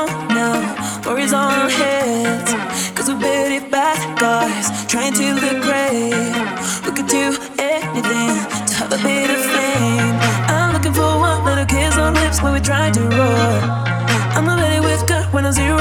No now, worries on our heads. Cause we're it bad guys, trying to look great. We could do anything to have a bit of fame. I'm looking for one little kiss on lips when we try to roll. I'm already with God when I'm zero.